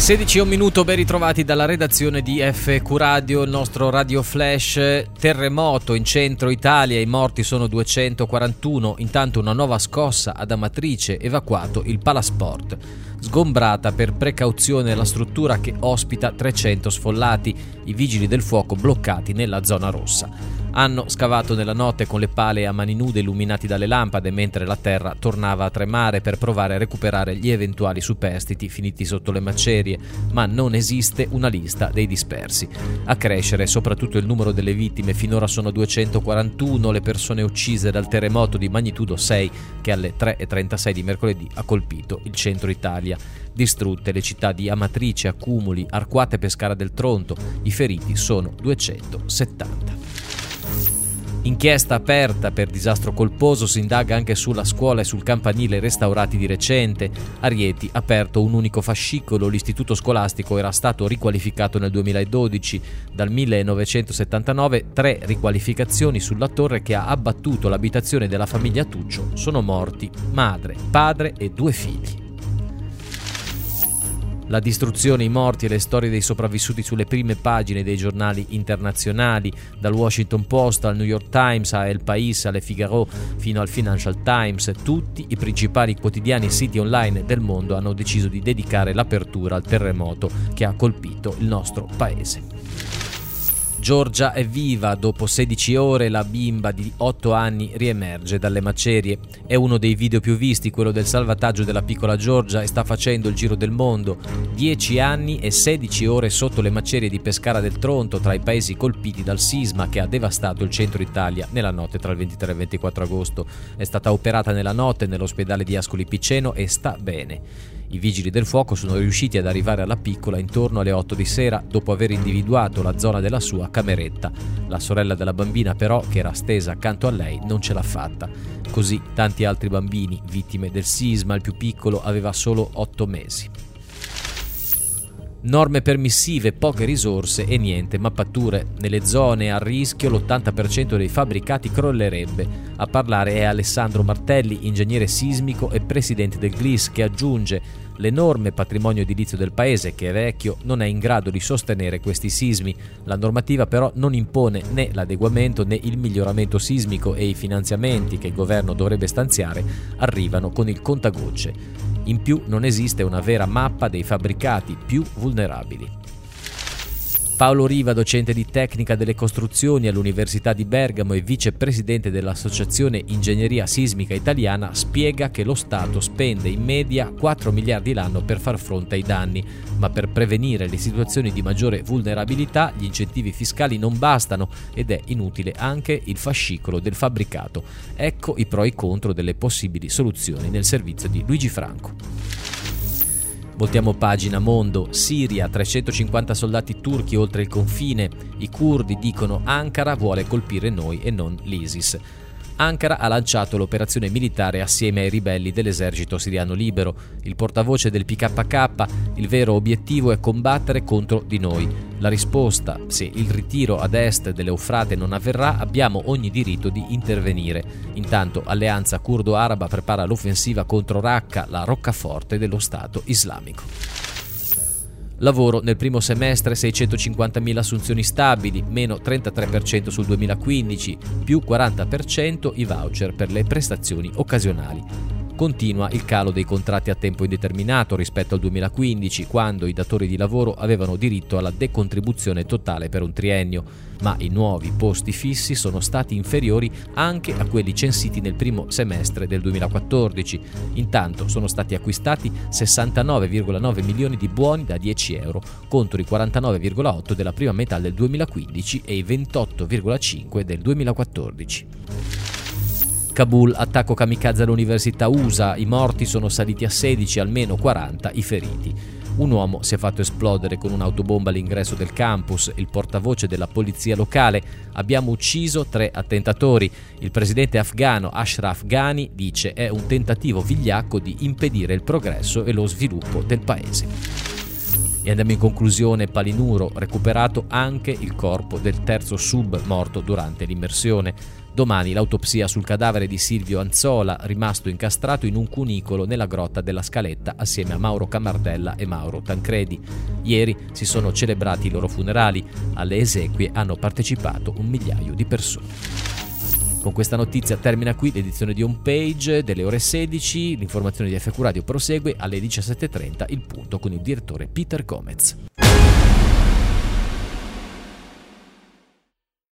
16 e un minuto ben ritrovati dalla redazione di FQ Radio, il nostro Radio Flash. Terremoto in centro Italia, i morti sono 241, intanto una nuova scossa ad Amatrice, evacuato il Palasport. Sgombrata per precauzione la struttura che ospita 300 sfollati, i vigili del fuoco bloccati nella zona rossa. Hanno scavato nella notte con le pale a mani nude illuminati dalle lampade mentre la terra tornava a tremare per provare a recuperare gli eventuali superstiti finiti sotto le macerie, ma non esiste una lista dei dispersi. A crescere soprattutto il numero delle vittime, finora sono 241 le persone uccise dal terremoto di magnitudo 6 che alle 3.36 di mercoledì ha colpito il centro Italia. Distrutte le città di Amatrice, Accumuli, Arquate e Pescara del Tronto, i feriti sono 270. Inchiesta aperta per disastro colposo si indaga anche sulla scuola e sul campanile restaurati di recente. A Rieti aperto un unico fascicolo, l'istituto scolastico era stato riqualificato nel 2012. Dal 1979 tre riqualificazioni sulla torre che ha abbattuto l'abitazione della famiglia Tuccio. Sono morti madre, padre e due figli. La distruzione, i morti e le storie dei sopravvissuti sulle prime pagine dei giornali internazionali, dal Washington Post al New York Times a El País, alle Figaro fino al Financial Times, tutti i principali quotidiani e siti online del mondo hanno deciso di dedicare l'apertura al terremoto che ha colpito il nostro paese. Giorgia è viva, dopo 16 ore la bimba di 8 anni riemerge dalle macerie. È uno dei video più visti, quello del salvataggio della piccola Giorgia e sta facendo il giro del mondo. 10 anni e 16 ore sotto le macerie di Pescara del Tronto, tra i paesi colpiti dal sisma che ha devastato il centro Italia nella notte tra il 23 e il 24 agosto. È stata operata nella notte nell'ospedale di Ascoli Piceno e sta bene. I vigili del fuoco sono riusciti ad arrivare alla piccola intorno alle 8 di sera dopo aver individuato la zona della sua cameretta. La sorella della bambina però, che era stesa accanto a lei, non ce l'ha fatta. Così tanti altri bambini, vittime del sisma, il più piccolo aveva solo 8 mesi. Norme permissive, poche risorse e niente mappature. Nelle zone a rischio l'80% dei fabbricati crollerebbe. A parlare è Alessandro Martelli, ingegnere sismico e presidente del GLIS, che aggiunge L'enorme patrimonio edilizio del paese, che è vecchio, non è in grado di sostenere questi sismi. La normativa però non impone né l'adeguamento né il miglioramento sismico e i finanziamenti che il governo dovrebbe stanziare arrivano con il contagocce. In più non esiste una vera mappa dei fabbricati più vulnerabili. Paolo Riva, docente di tecnica delle costruzioni all'Università di Bergamo e vicepresidente dell'Associazione Ingegneria Sismica Italiana, spiega che lo Stato spende in media 4 miliardi l'anno per far fronte ai danni, ma per prevenire le situazioni di maggiore vulnerabilità gli incentivi fiscali non bastano ed è inutile anche il fascicolo del fabbricato. Ecco i pro e i contro delle possibili soluzioni nel servizio di Luigi Franco. Voltiamo pagina mondo, Siria, 350 soldati turchi oltre il confine, i curdi dicono Ankara vuole colpire noi e non l'ISIS. Ankara ha lanciato l'operazione militare assieme ai ribelli dell'esercito siriano libero. Il portavoce del PKK, il vero obiettivo è combattere contro di noi. La risposta, se il ritiro ad est dell'Eufrate non avverrà, abbiamo ogni diritto di intervenire. Intanto Alleanza Curdo-Araba prepara l'offensiva contro Raqqa, la roccaforte dello Stato islamico. Lavoro nel primo semestre 650.000 assunzioni stabili, meno 33% sul 2015, più 40% i voucher per le prestazioni occasionali. Continua il calo dei contratti a tempo indeterminato rispetto al 2015, quando i datori di lavoro avevano diritto alla decontribuzione totale per un triennio, ma i nuovi posti fissi sono stati inferiori anche a quelli censiti nel primo semestre del 2014. Intanto sono stati acquistati 69,9 milioni di buoni da 10 euro contro i 49,8 della prima metà del 2015 e i 28,5 del 2014. Kabul, attacco kamikaze all'università USA, i morti sono saliti a 16, almeno 40 i feriti. Un uomo si è fatto esplodere con un'autobomba all'ingresso del campus, il portavoce della polizia locale. Abbiamo ucciso tre attentatori. Il presidente afghano Ashraf Ghani dice è un tentativo vigliacco di impedire il progresso e lo sviluppo del paese. E andiamo in conclusione, Palinuro, recuperato anche il corpo del terzo sub morto durante l'immersione. Domani l'autopsia sul cadavere di Silvio Anzola, rimasto incastrato in un cunicolo nella grotta della Scaletta assieme a Mauro Camardella e Mauro Tancredi. Ieri si sono celebrati i loro funerali. Alle esequie hanno partecipato un migliaio di persone. Con questa notizia termina qui l'edizione di homepage delle ore 16. L'informazione di FQ Radio prosegue alle 17.30 il punto con il direttore Peter Gomez.